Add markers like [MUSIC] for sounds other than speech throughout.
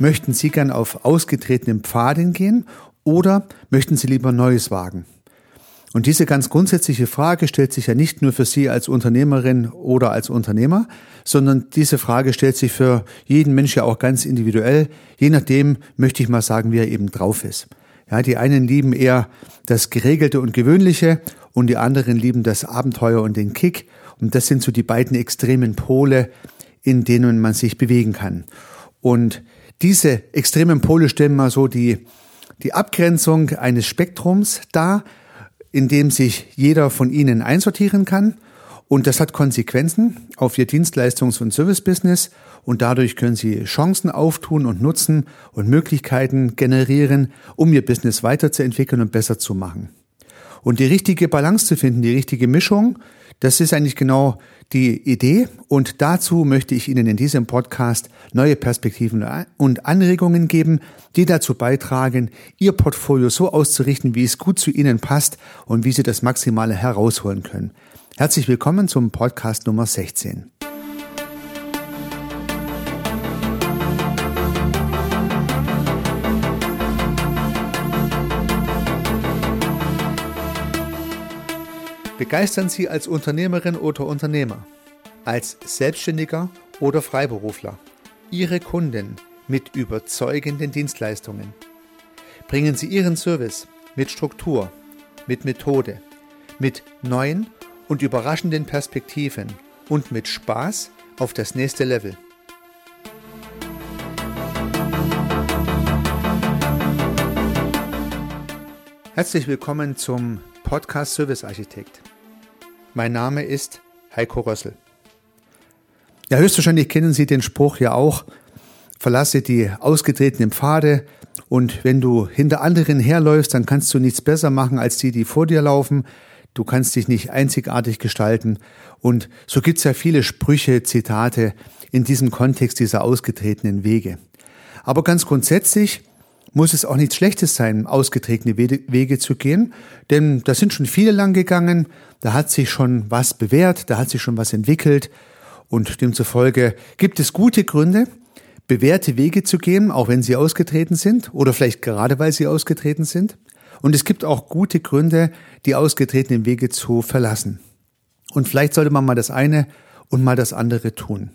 Möchten Sie gern auf ausgetretenen Pfaden gehen oder möchten Sie lieber Neues wagen? Und diese ganz grundsätzliche Frage stellt sich ja nicht nur für Sie als Unternehmerin oder als Unternehmer, sondern diese Frage stellt sich für jeden Mensch ja auch ganz individuell. Je nachdem möchte ich mal sagen, wie er eben drauf ist. Ja, die einen lieben eher das Geregelte und Gewöhnliche und die anderen lieben das Abenteuer und den Kick. Und das sind so die beiden extremen Pole, in denen man sich bewegen kann. Und diese extremen Pole stellen mal so die, die Abgrenzung eines Spektrums dar, in dem sich jeder von ihnen einsortieren kann. Und das hat Konsequenzen auf Ihr Dienstleistungs- und Servicebusiness und dadurch können Sie Chancen auftun und nutzen und Möglichkeiten generieren, um Ihr Business weiterzuentwickeln und besser zu machen. Und die richtige Balance zu finden, die richtige Mischung, das ist eigentlich genau die Idee und dazu möchte ich Ihnen in diesem Podcast neue Perspektiven und Anregungen geben, die dazu beitragen, Ihr Portfolio so auszurichten, wie es gut zu Ihnen passt und wie Sie das Maximale herausholen können. Herzlich willkommen zum Podcast Nummer 16. Begeistern Sie als Unternehmerin oder Unternehmer, als Selbstständiger oder Freiberufler Ihre Kunden mit überzeugenden Dienstleistungen. Bringen Sie Ihren Service mit Struktur, mit Methode, mit neuen und überraschenden Perspektiven und mit Spaß auf das nächste Level. Herzlich willkommen zum Podcast Service Architekt. Mein Name ist Heiko Rössel. Ja, höchstwahrscheinlich kennen Sie den Spruch ja auch, verlasse die ausgetretenen Pfade und wenn du hinter anderen herläufst, dann kannst du nichts besser machen als die, die vor dir laufen. Du kannst dich nicht einzigartig gestalten. Und so gibt's ja viele Sprüche, Zitate in diesem Kontext dieser ausgetretenen Wege. Aber ganz grundsätzlich muss es auch nichts Schlechtes sein, ausgetretene Wege zu gehen, denn da sind schon viele lang gegangen, da hat sich schon was bewährt, da hat sich schon was entwickelt und demzufolge gibt es gute Gründe, bewährte Wege zu gehen, auch wenn sie ausgetreten sind oder vielleicht gerade weil sie ausgetreten sind. Und es gibt auch gute Gründe, die ausgetretenen Wege zu verlassen. Und vielleicht sollte man mal das eine und mal das andere tun.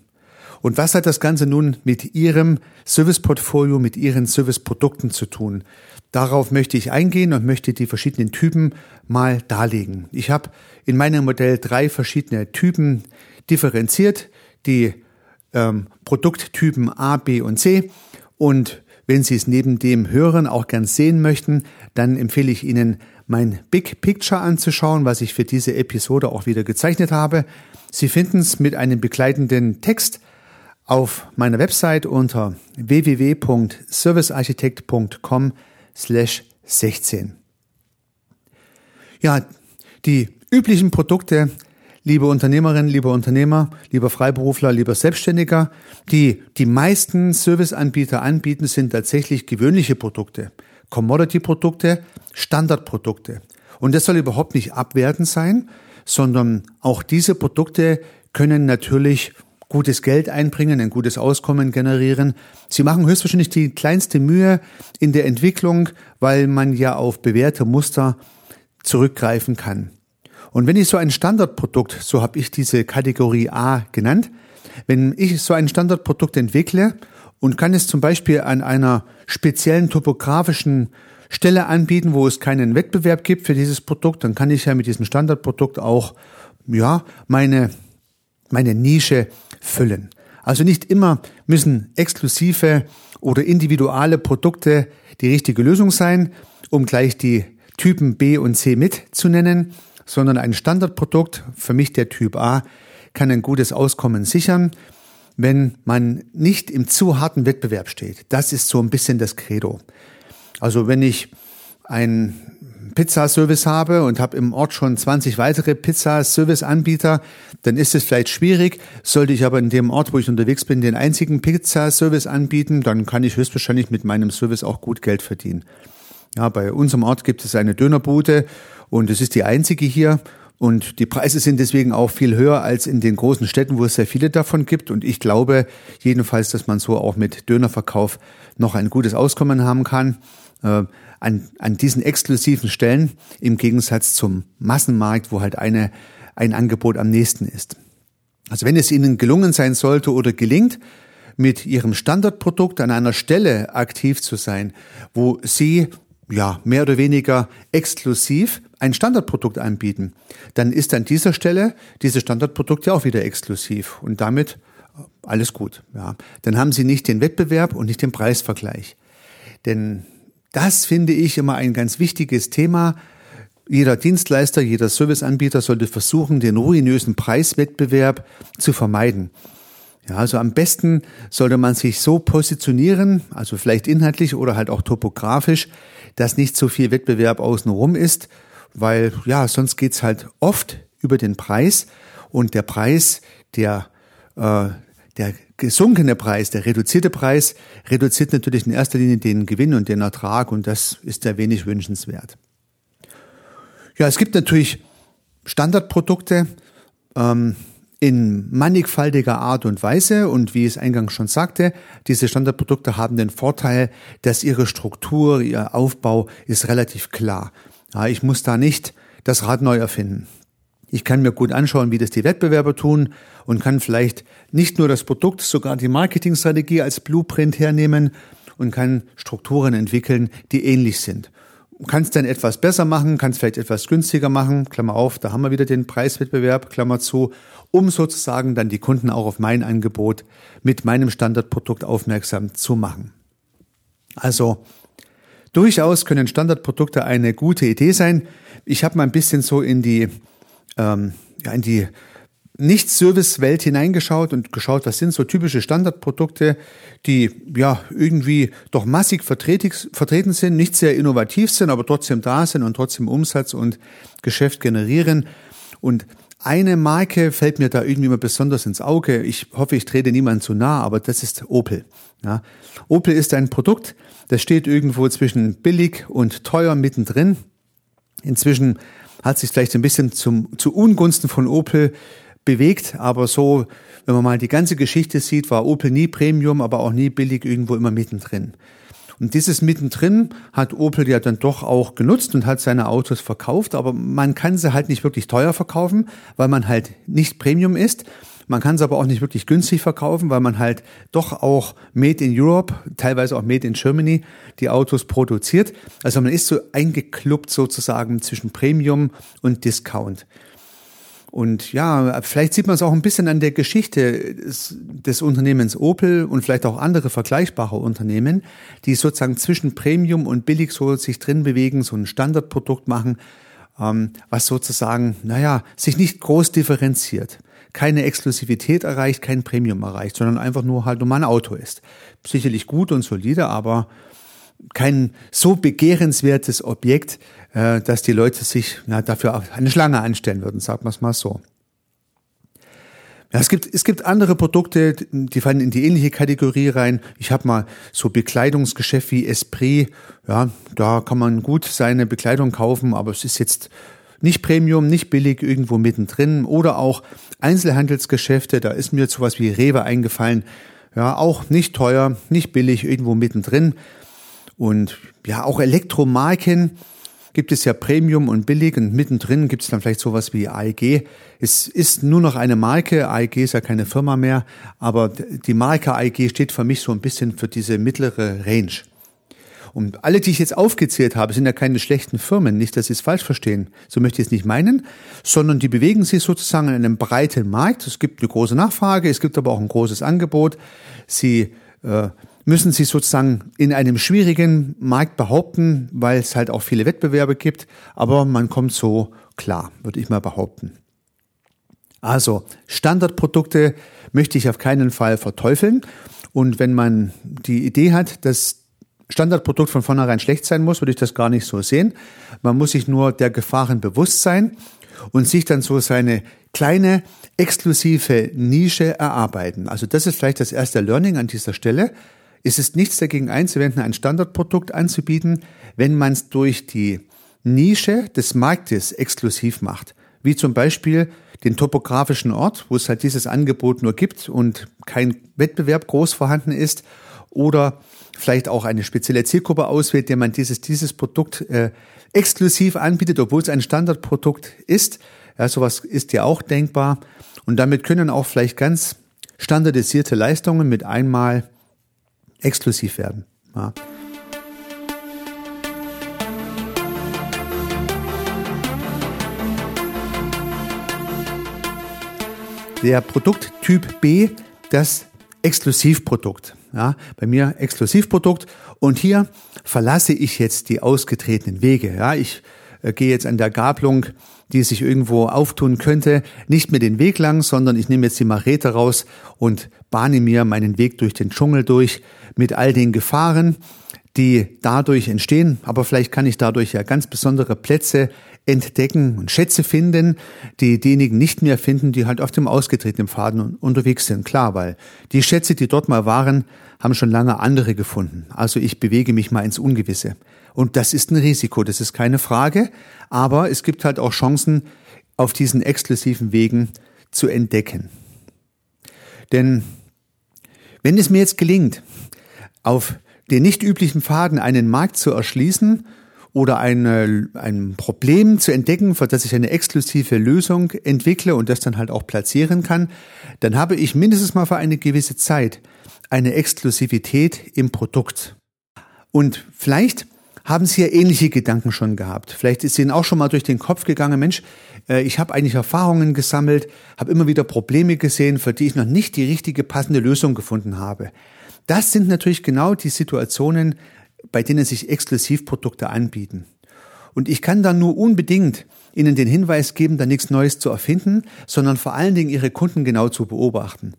Und was hat das Ganze nun mit Ihrem Serviceportfolio, mit Ihren Serviceprodukten zu tun? Darauf möchte ich eingehen und möchte die verschiedenen Typen mal darlegen. Ich habe in meinem Modell drei verschiedene Typen differenziert, die ähm, Produkttypen A, B und C. Und wenn Sie es neben dem Hören auch gern sehen möchten, dann empfehle ich Ihnen, mein Big Picture anzuschauen, was ich für diese Episode auch wieder gezeichnet habe. Sie finden es mit einem begleitenden Text auf meiner Website unter www.servicearchitekt.com slash 16. Ja, die üblichen Produkte, liebe Unternehmerinnen, liebe Unternehmer, lieber Freiberufler, lieber Selbstständiger, die die meisten Serviceanbieter anbieten, sind tatsächlich gewöhnliche Produkte, Commodity-Produkte, Standardprodukte. Und das soll überhaupt nicht abwertend sein, sondern auch diese Produkte können natürlich gutes Geld einbringen, ein gutes Auskommen generieren. Sie machen höchstwahrscheinlich die kleinste Mühe in der Entwicklung, weil man ja auf bewährte Muster zurückgreifen kann. Und wenn ich so ein Standardprodukt, so habe ich diese Kategorie A genannt, wenn ich so ein Standardprodukt entwickle und kann es zum Beispiel an einer speziellen topografischen Stelle anbieten, wo es keinen Wettbewerb gibt für dieses Produkt, dann kann ich ja mit diesem Standardprodukt auch ja meine meine Nische füllen. Also nicht immer müssen exklusive oder individuelle Produkte die richtige Lösung sein, um gleich die Typen B und C mitzunennen, sondern ein Standardprodukt, für mich der Typ A, kann ein gutes Auskommen sichern, wenn man nicht im zu harten Wettbewerb steht. Das ist so ein bisschen das Credo. Also wenn ich ein Pizzaservice habe und habe im Ort schon 20 weitere Pizzaservice-Anbieter, dann ist es vielleicht schwierig. Sollte ich aber in dem Ort, wo ich unterwegs bin, den einzigen Pizzaservice anbieten, dann kann ich höchstwahrscheinlich mit meinem Service auch gut Geld verdienen. Ja, bei unserem Ort gibt es eine Dönerbude und es ist die einzige hier, Und die Preise sind deswegen auch viel höher als in den großen Städten, wo es sehr viele davon gibt. Und ich glaube jedenfalls, dass man so auch mit Dönerverkauf noch ein gutes Auskommen haben kann. Äh, an, an diesen exklusiven Stellen im Gegensatz zum Massenmarkt, wo halt eine, ein Angebot am nächsten ist. Also wenn es Ihnen gelungen sein sollte oder gelingt, mit Ihrem Standardprodukt an einer Stelle aktiv zu sein, wo Sie ja mehr oder weniger exklusiv ein Standardprodukt anbieten, dann ist an dieser Stelle dieses Standardprodukt ja auch wieder exklusiv und damit alles gut. Ja, dann haben Sie nicht den Wettbewerb und nicht den Preisvergleich, denn das finde ich immer ein ganz wichtiges Thema. Jeder Dienstleister, jeder Serviceanbieter sollte versuchen, den ruinösen Preiswettbewerb zu vermeiden. Ja, also am besten sollte man sich so positionieren, also vielleicht inhaltlich oder halt auch topografisch, dass nicht so viel Wettbewerb außenrum ist, weil ja, sonst geht's halt oft über den Preis und der Preis, der, äh, der gesunkene Preis, der reduzierte Preis, reduziert natürlich in erster Linie den Gewinn und den Ertrag und das ist sehr wenig wünschenswert. Ja, es gibt natürlich Standardprodukte ähm, in mannigfaltiger Art und Weise und wie es eingangs schon sagte, diese Standardprodukte haben den Vorteil, dass ihre Struktur, ihr Aufbau ist relativ klar. Ja, ich muss da nicht das Rad neu erfinden. Ich kann mir gut anschauen, wie das die Wettbewerber tun und kann vielleicht nicht nur das Produkt, sogar die Marketingstrategie als Blueprint hernehmen und kann Strukturen entwickeln, die ähnlich sind. Kann es dann etwas besser machen, kann es vielleicht etwas günstiger machen, Klammer auf, da haben wir wieder den Preiswettbewerb, Klammer zu, um sozusagen dann die Kunden auch auf mein Angebot mit meinem Standardprodukt aufmerksam zu machen. Also durchaus können Standardprodukte eine gute Idee sein. Ich habe mal ein bisschen so in die ähm, ja, in die Nicht-Service-Welt hineingeschaut und geschaut, was sind so typische Standardprodukte, die ja irgendwie doch massig vertreten sind, nicht sehr innovativ sind, aber trotzdem da sind und trotzdem Umsatz und Geschäft generieren. Und eine Marke fällt mir da irgendwie immer besonders ins Auge. Ich hoffe, ich trete niemand zu nah, aber das ist Opel. Ja. Opel ist ein Produkt, das steht irgendwo zwischen billig und teuer mittendrin. Inzwischen hat sich vielleicht ein bisschen zum, zu Ungunsten von Opel bewegt, aber so, wenn man mal die ganze Geschichte sieht, war Opel nie Premium, aber auch nie billig irgendwo immer mittendrin. Und dieses mittendrin hat Opel ja dann doch auch genutzt und hat seine Autos verkauft, aber man kann sie halt nicht wirklich teuer verkaufen, weil man halt nicht Premium ist. Man kann es aber auch nicht wirklich günstig verkaufen, weil man halt doch auch Made in Europe, teilweise auch Made in Germany, die Autos produziert. Also man ist so eingeklubbt sozusagen zwischen Premium und Discount. Und ja, vielleicht sieht man es auch ein bisschen an der Geschichte des, des, Unternehmens Opel und vielleicht auch andere vergleichbare Unternehmen, die sozusagen zwischen Premium und billig so sich drin bewegen, so ein Standardprodukt machen, ähm, was sozusagen, naja, sich nicht groß differenziert keine Exklusivität erreicht, kein Premium erreicht, sondern einfach nur halt nur mal ein Auto ist. Sicherlich gut und solide, aber kein so begehrenswertes Objekt, äh, dass die Leute sich ja, dafür eine Schlange anstellen würden, sagen wir es mal so. Ja, es gibt, es gibt andere Produkte, die fallen in die ähnliche Kategorie rein. Ich habe mal so Bekleidungsgeschäft wie Esprit. Ja, da kann man gut seine Bekleidung kaufen, aber es ist jetzt nicht Premium, nicht billig, irgendwo mittendrin. Oder auch Einzelhandelsgeschäfte, da ist mir sowas wie Rewe eingefallen. Ja, auch nicht teuer, nicht billig, irgendwo mittendrin. Und ja, auch Elektromarken gibt es ja Premium und billig und mittendrin gibt es dann vielleicht sowas wie AEG. Es ist nur noch eine Marke, AEG ist ja keine Firma mehr, aber die Marke AEG steht für mich so ein bisschen für diese mittlere Range. Und alle, die ich jetzt aufgezählt habe, sind ja keine schlechten Firmen, nicht, dass Sie es falsch verstehen. So möchte ich es nicht meinen, sondern die bewegen sich sozusagen in einem breiten Markt. Es gibt eine große Nachfrage, es gibt aber auch ein großes Angebot. Sie äh, müssen sich sozusagen in einem schwierigen Markt behaupten, weil es halt auch viele Wettbewerbe gibt, aber man kommt so klar, würde ich mal behaupten. Also Standardprodukte möchte ich auf keinen Fall verteufeln. Und wenn man die Idee hat, dass Standardprodukt von vornherein schlecht sein muss, würde ich das gar nicht so sehen. Man muss sich nur der Gefahren bewusst sein und sich dann so seine kleine exklusive Nische erarbeiten. Also das ist vielleicht das erste Learning an dieser Stelle. Es ist nichts dagegen einzuwenden, ein Standardprodukt anzubieten, wenn man es durch die Nische des Marktes exklusiv macht. wie zum Beispiel den topografischen Ort, wo es halt dieses Angebot nur gibt und kein Wettbewerb groß vorhanden ist, oder vielleicht auch eine spezielle Zielgruppe auswählt, der man dieses, dieses Produkt äh, exklusiv anbietet, obwohl es ein Standardprodukt ist. Ja, sowas ist ja auch denkbar. Und damit können auch vielleicht ganz standardisierte Leistungen mit einmal exklusiv werden. Ja. Der Produkttyp B, das Exklusivprodukt. Ja, bei mir Exklusivprodukt. Und hier verlasse ich jetzt die ausgetretenen Wege. Ja, ich äh, gehe jetzt an der Gabelung, die sich irgendwo auftun könnte, nicht mehr den Weg lang, sondern ich nehme jetzt die Marete raus und bahne mir meinen Weg durch den Dschungel durch mit all den Gefahren, die dadurch entstehen. Aber vielleicht kann ich dadurch ja ganz besondere Plätze entdecken und Schätze finden, die diejenigen nicht mehr finden, die halt auf dem ausgetretenen Pfaden unterwegs sind. Klar, weil die Schätze, die dort mal waren, haben schon lange andere gefunden. Also ich bewege mich mal ins Ungewisse. Und das ist ein Risiko, das ist keine Frage. Aber es gibt halt auch Chancen, auf diesen exklusiven Wegen zu entdecken. Denn wenn es mir jetzt gelingt, auf den nicht üblichen Pfaden einen Markt zu erschließen oder eine, ein Problem zu entdecken, für das ich eine exklusive Lösung entwickle und das dann halt auch platzieren kann, dann habe ich mindestens mal für eine gewisse Zeit eine Exklusivität im Produkt. Und vielleicht haben Sie ja ähnliche Gedanken schon gehabt. Vielleicht ist Ihnen auch schon mal durch den Kopf gegangen, Mensch, äh, ich habe eigentlich Erfahrungen gesammelt, habe immer wieder Probleme gesehen, für die ich noch nicht die richtige passende Lösung gefunden habe. Das sind natürlich genau die Situationen, bei denen sich Exklusivprodukte anbieten. Und ich kann dann nur unbedingt Ihnen den Hinweis geben, da nichts Neues zu erfinden, sondern vor allen Dingen Ihre Kunden genau zu beobachten.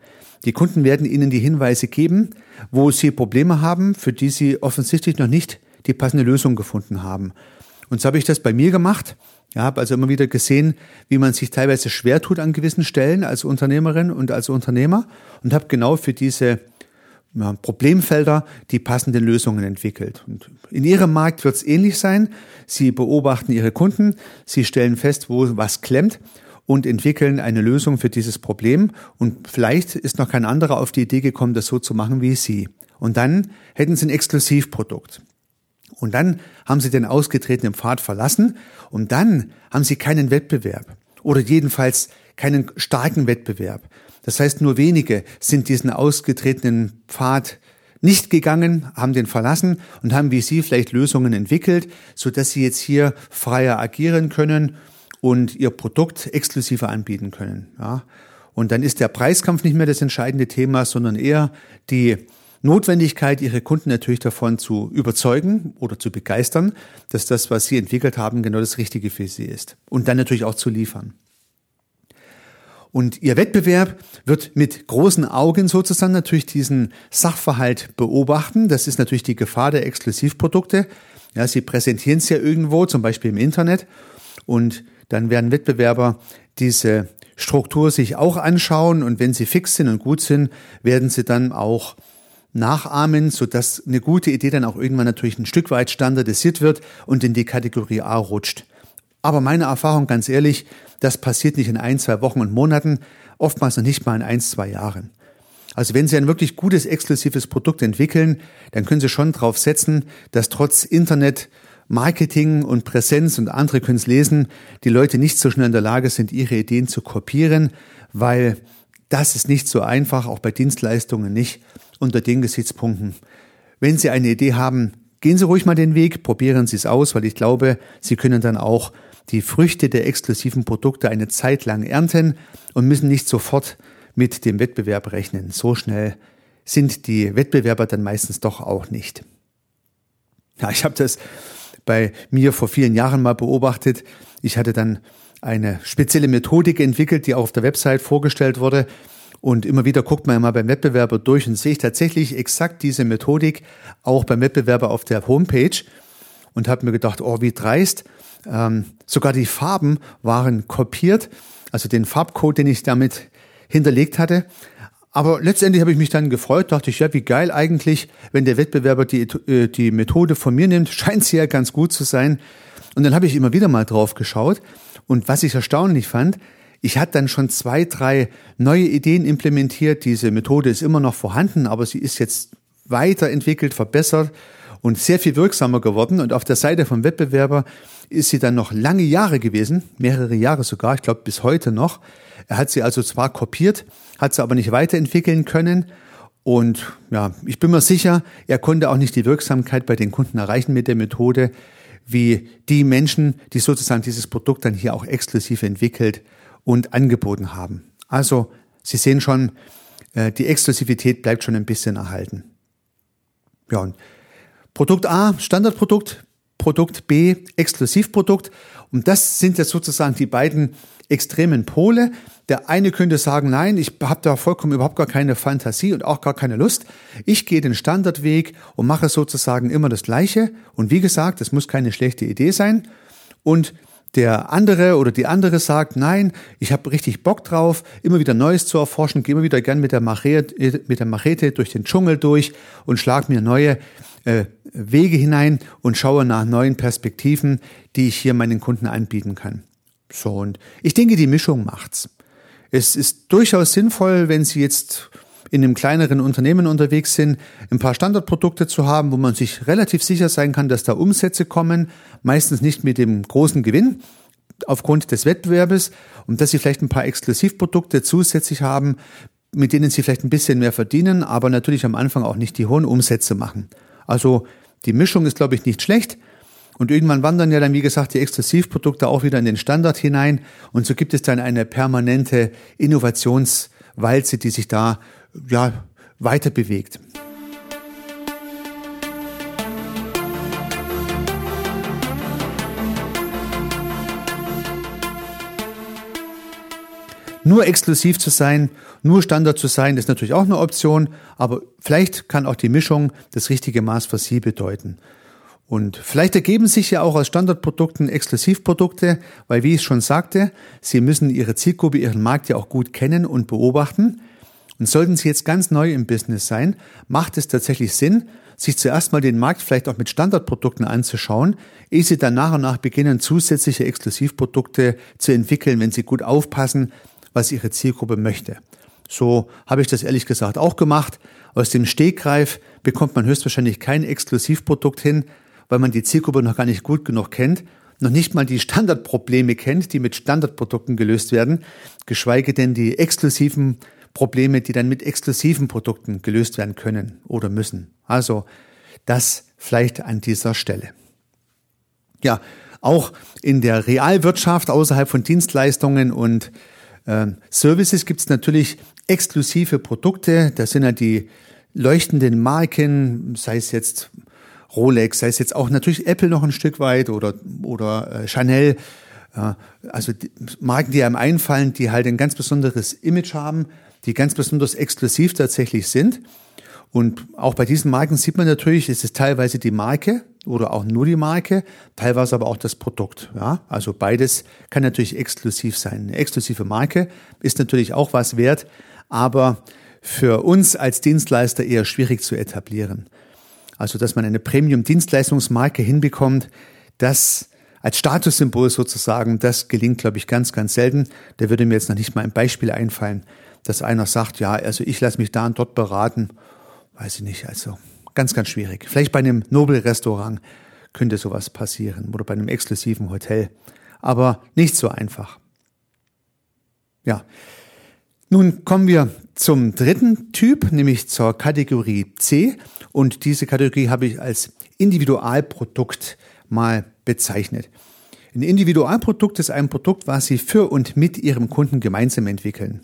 Die Kunden werden Ihnen die Hinweise geben, wo Sie Probleme haben, für die Sie offensichtlich noch nicht die passende Lösung gefunden haben. Und so habe ich das bei mir gemacht. Ja, habe also immer wieder gesehen, wie man sich teilweise schwer tut an gewissen Stellen als Unternehmerin und als Unternehmer und habe genau für diese Problemfelder die passenden Lösungen entwickelt. Und in Ihrem Markt wird es ähnlich sein. Sie beobachten Ihre Kunden, Sie stellen fest, wo was klemmt und entwickeln eine Lösung für dieses Problem. Und vielleicht ist noch kein anderer auf die Idee gekommen, das so zu machen wie Sie. Und dann hätten Sie ein Exklusivprodukt. Und dann haben Sie den ausgetretenen Pfad verlassen und dann haben Sie keinen Wettbewerb oder jedenfalls keinen starken Wettbewerb. Das heißt, nur wenige sind diesen ausgetretenen Pfad nicht gegangen, haben den verlassen und haben wie Sie vielleicht Lösungen entwickelt, so dass Sie jetzt hier freier agieren können und Ihr Produkt exklusiver anbieten können. Ja. Und dann ist der Preiskampf nicht mehr das entscheidende Thema, sondern eher die Notwendigkeit, Ihre Kunden natürlich davon zu überzeugen oder zu begeistern, dass das, was Sie entwickelt haben, genau das Richtige für Sie ist. Und dann natürlich auch zu liefern. Und ihr Wettbewerb wird mit großen Augen sozusagen natürlich diesen Sachverhalt beobachten. Das ist natürlich die Gefahr der Exklusivprodukte. Ja, sie präsentieren es ja irgendwo, zum Beispiel im Internet. Und dann werden Wettbewerber diese Struktur sich auch anschauen. Und wenn sie fix sind und gut sind, werden sie dann auch nachahmen, sodass eine gute Idee dann auch irgendwann natürlich ein Stück weit standardisiert wird und in die Kategorie A rutscht. Aber meine Erfahrung, ganz ehrlich, das passiert nicht in ein, zwei Wochen und Monaten, oftmals noch nicht mal in ein, zwei Jahren. Also wenn Sie ein wirklich gutes, exklusives Produkt entwickeln, dann können Sie schon darauf setzen, dass trotz Internet, Marketing und Präsenz und andere können es lesen, die Leute nicht so schnell in der Lage sind, ihre Ideen zu kopieren, weil das ist nicht so einfach, auch bei Dienstleistungen nicht, unter den Gesichtspunkten. Wenn Sie eine Idee haben, gehen Sie ruhig mal den Weg, probieren Sie es aus, weil ich glaube, Sie können dann auch die Früchte der exklusiven Produkte eine Zeit lang ernten und müssen nicht sofort mit dem Wettbewerb rechnen. So schnell sind die Wettbewerber dann meistens doch auch nicht. Ja, ich habe das bei mir vor vielen Jahren mal beobachtet. Ich hatte dann eine spezielle Methodik entwickelt, die auch auf der Website vorgestellt wurde. Und immer wieder guckt man ja mal beim Wettbewerber durch und sehe ich tatsächlich exakt diese Methodik auch beim Wettbewerber auf der Homepage und habe mir gedacht, oh, wie dreist. Ähm, sogar die Farben waren kopiert, also den Farbcode, den ich damit hinterlegt hatte. Aber letztendlich habe ich mich dann gefreut, dachte ich, ja, wie geil eigentlich, wenn der Wettbewerber die, äh, die Methode von mir nimmt, [LAUGHS] scheint sie ja ganz gut zu sein. Und dann habe ich immer wieder mal drauf geschaut Und was ich erstaunlich fand, ich hatte dann schon zwei, drei neue Ideen implementiert. Diese Methode ist immer noch vorhanden, aber sie ist jetzt weiterentwickelt, verbessert und sehr viel wirksamer geworden. Und auf der Seite vom Wettbewerber ist sie dann noch lange Jahre gewesen, mehrere Jahre sogar, ich glaube bis heute noch. Er hat sie also zwar kopiert, hat sie aber nicht weiterentwickeln können. Und ja, ich bin mir sicher, er konnte auch nicht die Wirksamkeit bei den Kunden erreichen mit der Methode, wie die Menschen, die sozusagen dieses Produkt dann hier auch exklusiv entwickelt und angeboten haben. Also, Sie sehen schon, äh, die Exklusivität bleibt schon ein bisschen erhalten. Ja, und Produkt A, Standardprodukt, Produkt B, Exklusivprodukt. Und das sind jetzt sozusagen die beiden extremen Pole. Der eine könnte sagen, nein, ich habe da vollkommen überhaupt gar keine Fantasie und auch gar keine Lust. Ich gehe den Standardweg und mache sozusagen immer das Gleiche. Und wie gesagt, das muss keine schlechte Idee sein. Und der andere oder die andere sagt, nein, ich habe richtig Bock drauf, immer wieder Neues zu erforschen, gehe immer wieder gern mit der, Machete, mit der Machete durch den Dschungel durch und schlag mir neue äh, Wege hinein und schaue nach neuen Perspektiven, die ich hier meinen Kunden anbieten kann. So, und ich denke, die Mischung macht's. Es ist durchaus sinnvoll, wenn Sie jetzt in einem kleineren Unternehmen unterwegs sind, ein paar Standardprodukte zu haben, wo man sich relativ sicher sein kann, dass da Umsätze kommen, meistens nicht mit dem großen Gewinn aufgrund des Wettbewerbes und dass sie vielleicht ein paar Exklusivprodukte zusätzlich haben, mit denen sie vielleicht ein bisschen mehr verdienen, aber natürlich am Anfang auch nicht die hohen Umsätze machen. Also die Mischung ist, glaube ich, nicht schlecht. Und irgendwann wandern ja dann, wie gesagt, die Exklusivprodukte auch wieder in den Standard hinein. Und so gibt es dann eine permanente Innovationswalze, die sich da ja, weiter bewegt. Nur exklusiv zu sein, nur Standard zu sein, ist natürlich auch eine Option, aber vielleicht kann auch die Mischung das richtige Maß für Sie bedeuten. Und vielleicht ergeben sich ja auch aus Standardprodukten Exklusivprodukte, weil wie ich schon sagte, Sie müssen Ihre Zielgruppe, Ihren Markt ja auch gut kennen und beobachten. Und sollten Sie jetzt ganz neu im Business sein, macht es tatsächlich Sinn, sich zuerst mal den Markt vielleicht auch mit Standardprodukten anzuschauen, ehe Sie dann nach und nach beginnen, zusätzliche Exklusivprodukte zu entwickeln, wenn Sie gut aufpassen, was Ihre Zielgruppe möchte. So habe ich das ehrlich gesagt auch gemacht. Aus dem Stegreif bekommt man höchstwahrscheinlich kein Exklusivprodukt hin, weil man die Zielgruppe noch gar nicht gut genug kennt, noch nicht mal die Standardprobleme kennt, die mit Standardprodukten gelöst werden, geschweige denn die exklusiven Probleme, die dann mit exklusiven Produkten gelöst werden können oder müssen. Also das vielleicht an dieser Stelle. Ja, auch in der Realwirtschaft außerhalb von Dienstleistungen und äh, Services gibt es natürlich exklusive Produkte. Das sind ja die leuchtenden Marken, sei es jetzt Rolex, sei es jetzt auch natürlich Apple noch ein Stück weit oder, oder äh, Chanel. Äh, also die Marken, die einem einfallen, die halt ein ganz besonderes Image haben, die ganz besonders exklusiv tatsächlich sind. Und auch bei diesen Marken sieht man natürlich, es ist teilweise die Marke oder auch nur die Marke, teilweise aber auch das Produkt. Ja, also beides kann natürlich exklusiv sein. Eine exklusive Marke ist natürlich auch was wert, aber für uns als Dienstleister eher schwierig zu etablieren. Also, dass man eine Premium-Dienstleistungsmarke hinbekommt, das als Statussymbol sozusagen, das gelingt, glaube ich, ganz, ganz selten. Da würde mir jetzt noch nicht mal ein Beispiel einfallen dass einer sagt, ja, also ich lasse mich da und dort beraten, weiß ich nicht, also ganz, ganz schwierig. Vielleicht bei einem Nobelrestaurant könnte sowas passieren oder bei einem exklusiven Hotel, aber nicht so einfach. Ja. Nun kommen wir zum dritten Typ, nämlich zur Kategorie C. Und diese Kategorie habe ich als Individualprodukt mal bezeichnet. Ein Individualprodukt ist ein Produkt, was Sie für und mit Ihrem Kunden gemeinsam entwickeln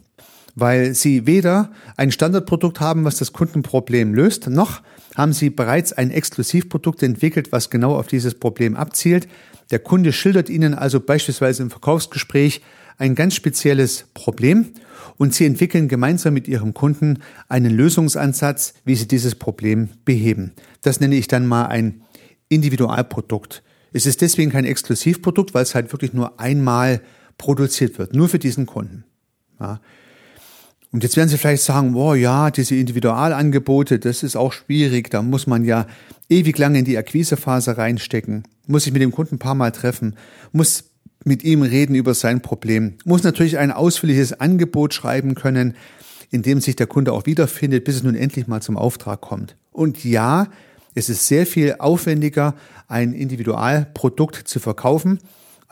weil sie weder ein Standardprodukt haben, was das Kundenproblem löst, noch haben sie bereits ein Exklusivprodukt entwickelt, was genau auf dieses Problem abzielt. Der Kunde schildert Ihnen also beispielsweise im Verkaufsgespräch ein ganz spezielles Problem und Sie entwickeln gemeinsam mit Ihrem Kunden einen Lösungsansatz, wie Sie dieses Problem beheben. Das nenne ich dann mal ein Individualprodukt. Es ist deswegen kein Exklusivprodukt, weil es halt wirklich nur einmal produziert wird, nur für diesen Kunden. Ja. Und jetzt werden Sie vielleicht sagen, oh ja, diese Individualangebote, das ist auch schwierig, da muss man ja ewig lange in die Akquisephase reinstecken, muss sich mit dem Kunden ein paar Mal treffen, muss mit ihm reden über sein Problem, muss natürlich ein ausführliches Angebot schreiben können, in dem sich der Kunde auch wiederfindet, bis es nun endlich mal zum Auftrag kommt. Und ja, es ist sehr viel aufwendiger, ein Individualprodukt zu verkaufen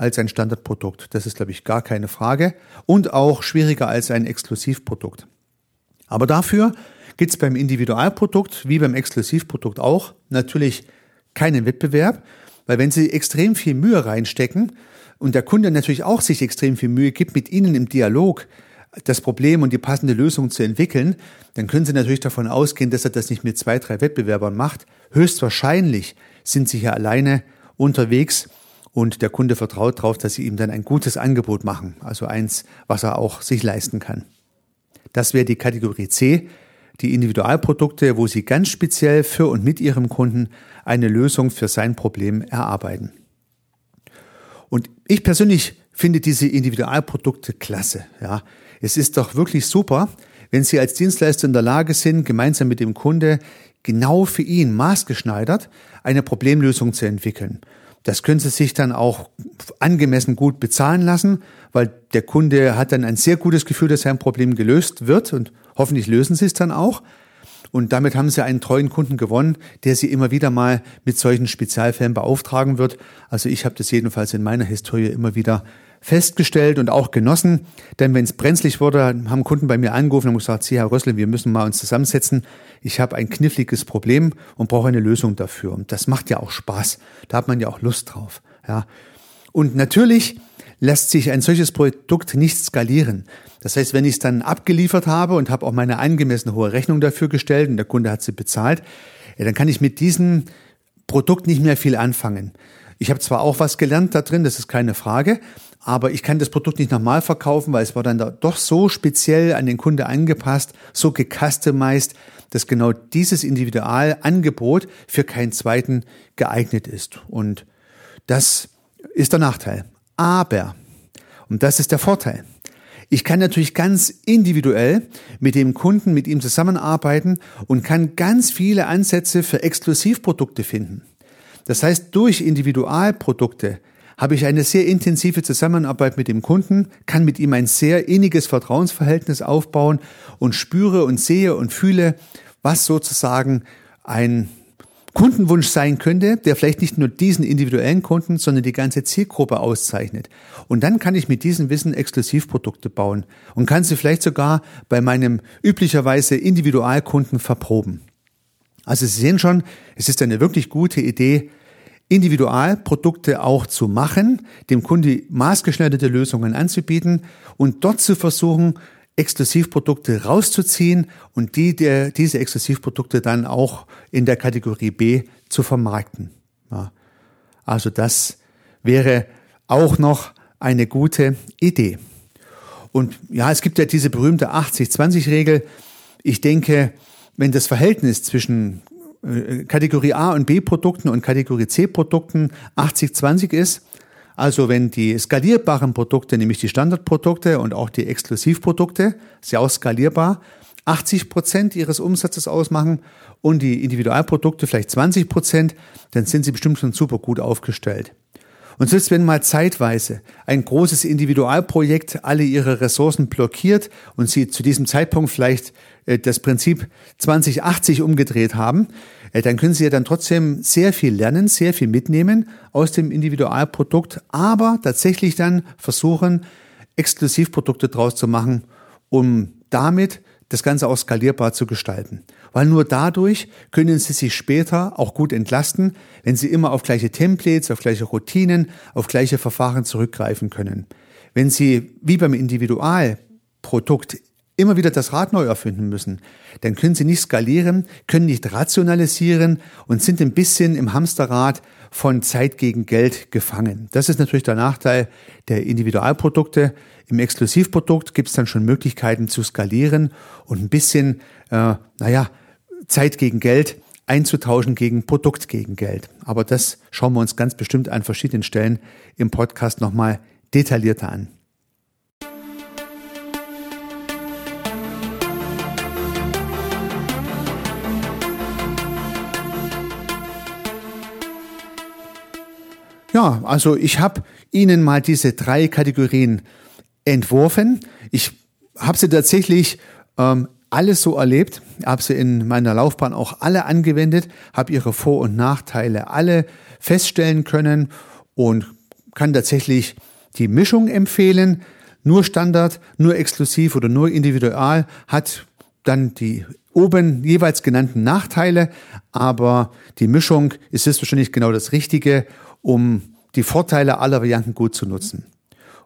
als ein Standardprodukt. Das ist, glaube ich, gar keine Frage. Und auch schwieriger als ein Exklusivprodukt. Aber dafür gibt es beim Individualprodukt wie beim Exklusivprodukt auch natürlich keinen Wettbewerb, weil wenn Sie extrem viel Mühe reinstecken und der Kunde natürlich auch sich extrem viel Mühe gibt, mit Ihnen im Dialog das Problem und die passende Lösung zu entwickeln, dann können Sie natürlich davon ausgehen, dass er das nicht mit zwei, drei Wettbewerbern macht. Höchstwahrscheinlich sind Sie hier alleine unterwegs und der Kunde vertraut darauf, dass Sie ihm dann ein gutes Angebot machen, also eins, was er auch sich leisten kann. Das wäre die Kategorie C, die Individualprodukte, wo Sie ganz speziell für und mit Ihrem Kunden eine Lösung für sein Problem erarbeiten. Und ich persönlich finde diese Individualprodukte klasse. Ja, es ist doch wirklich super, wenn Sie als Dienstleister in der Lage sind, gemeinsam mit dem Kunde genau für ihn maßgeschneidert eine Problemlösung zu entwickeln. Das können Sie sich dann auch angemessen gut bezahlen lassen, weil der Kunde hat dann ein sehr gutes Gefühl, dass sein Problem gelöst wird und hoffentlich lösen Sie es dann auch. Und damit haben Sie einen treuen Kunden gewonnen, der Sie immer wieder mal mit solchen Spezialfällen beauftragen wird. Also ich habe das jedenfalls in meiner Historie immer wieder festgestellt und auch genossen. Denn wenn es brenzlig wurde, haben Kunden bei mir angerufen und gesagt, Sie, Herr Rössle, wir müssen mal uns zusammensetzen. Ich habe ein kniffliges Problem und brauche eine Lösung dafür. Und das macht ja auch Spaß. Da hat man ja auch Lust drauf. Ja. Und natürlich lässt sich ein solches Produkt nicht skalieren. Das heißt, wenn ich es dann abgeliefert habe und habe auch meine angemessen hohe Rechnung dafür gestellt und der Kunde hat sie bezahlt, ja, dann kann ich mit diesem Produkt nicht mehr viel anfangen. Ich habe zwar auch was gelernt da drin, das ist keine Frage, aber ich kann das Produkt nicht nochmal verkaufen, weil es war dann da doch so speziell an den Kunde angepasst, so gecustomized, dass genau dieses Individualangebot für keinen zweiten geeignet ist. Und das ist der Nachteil. Aber, und das ist der Vorteil, ich kann natürlich ganz individuell mit dem Kunden, mit ihm zusammenarbeiten und kann ganz viele Ansätze für Exklusivprodukte finden. Das heißt, durch Individualprodukte habe ich eine sehr intensive Zusammenarbeit mit dem Kunden, kann mit ihm ein sehr inniges Vertrauensverhältnis aufbauen und spüre und sehe und fühle, was sozusagen ein Kundenwunsch sein könnte, der vielleicht nicht nur diesen individuellen Kunden, sondern die ganze Zielgruppe auszeichnet. Und dann kann ich mit diesem Wissen Exklusivprodukte bauen und kann sie vielleicht sogar bei meinem üblicherweise Individualkunden verproben. Also Sie sehen schon, es ist eine wirklich gute Idee, Individualprodukte auch zu machen, dem Kunde maßgeschneiderte Lösungen anzubieten und dort zu versuchen, Exklusivprodukte rauszuziehen und die der, diese Exklusivprodukte dann auch in der Kategorie B zu vermarkten. Ja. Also das wäre auch noch eine gute Idee. Und ja, es gibt ja diese berühmte 80-20-Regel. Ich denke, wenn das Verhältnis zwischen Kategorie A und B Produkten und Kategorie C Produkten 80-20 ist. Also wenn die skalierbaren Produkte, nämlich die Standardprodukte und auch die Exklusivprodukte, sehr auch skalierbar, 80 Prozent ihres Umsatzes ausmachen und die Individualprodukte vielleicht 20 Prozent, dann sind sie bestimmt schon super gut aufgestellt. Und selbst wenn mal zeitweise ein großes Individualprojekt alle ihre Ressourcen blockiert und sie zu diesem Zeitpunkt vielleicht äh, das Prinzip 2080 umgedreht haben, äh, dann können Sie ja dann trotzdem sehr viel lernen, sehr viel mitnehmen aus dem Individualprodukt, aber tatsächlich dann versuchen, Exklusivprodukte draus zu machen, um damit das Ganze auch skalierbar zu gestalten. Weil nur dadurch können Sie sich später auch gut entlasten, wenn Sie immer auf gleiche Templates, auf gleiche Routinen, auf gleiche Verfahren zurückgreifen können. Wenn Sie wie beim Individualprodukt immer wieder das Rad neu erfinden müssen, dann können sie nicht skalieren, können nicht rationalisieren und sind ein bisschen im Hamsterrad von Zeit gegen Geld gefangen. Das ist natürlich der Nachteil der Individualprodukte. Im Exklusivprodukt gibt es dann schon Möglichkeiten zu skalieren und ein bisschen, äh, naja, Zeit gegen Geld einzutauschen gegen Produkt gegen Geld. Aber das schauen wir uns ganz bestimmt an verschiedenen Stellen im Podcast nochmal detaillierter an. Ja, also ich habe Ihnen mal diese drei Kategorien entworfen. Ich habe sie tatsächlich ähm, alles so erlebt, habe sie in meiner Laufbahn auch alle angewendet, habe ihre Vor- und Nachteile alle feststellen können und kann tatsächlich die Mischung empfehlen. Nur Standard, nur exklusiv oder nur individual hat dann die oben jeweils genannten Nachteile, aber die Mischung ist wahrscheinlich genau das Richtige, um die Vorteile aller Varianten gut zu nutzen.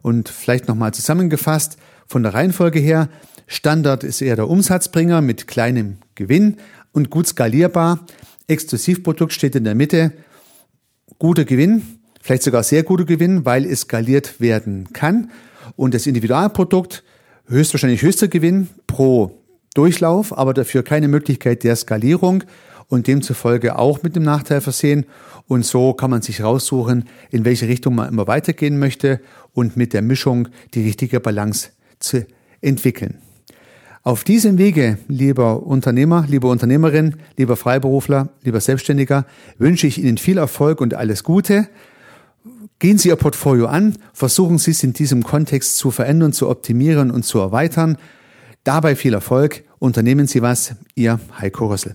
Und vielleicht nochmal zusammengefasst, von der Reihenfolge her, Standard ist eher der Umsatzbringer mit kleinem Gewinn und gut skalierbar. Exklusivprodukt steht in der Mitte, guter Gewinn, vielleicht sogar sehr guter Gewinn, weil es skaliert werden kann. Und das Individualprodukt, höchstwahrscheinlich höchster Gewinn pro Durchlauf, aber dafür keine Möglichkeit der Skalierung und demzufolge auch mit dem Nachteil versehen. Und so kann man sich raussuchen, in welche Richtung man immer weitergehen möchte und mit der Mischung die richtige Balance zu entwickeln. Auf diesem Wege, lieber Unternehmer, liebe Unternehmerin, lieber Freiberufler, lieber Selbstständiger, wünsche ich Ihnen viel Erfolg und alles Gute. Gehen Sie Ihr Portfolio an, versuchen Sie es in diesem Kontext zu verändern, zu optimieren und zu erweitern. Dabei viel Erfolg, unternehmen Sie was, Ihr Heiko Rössel.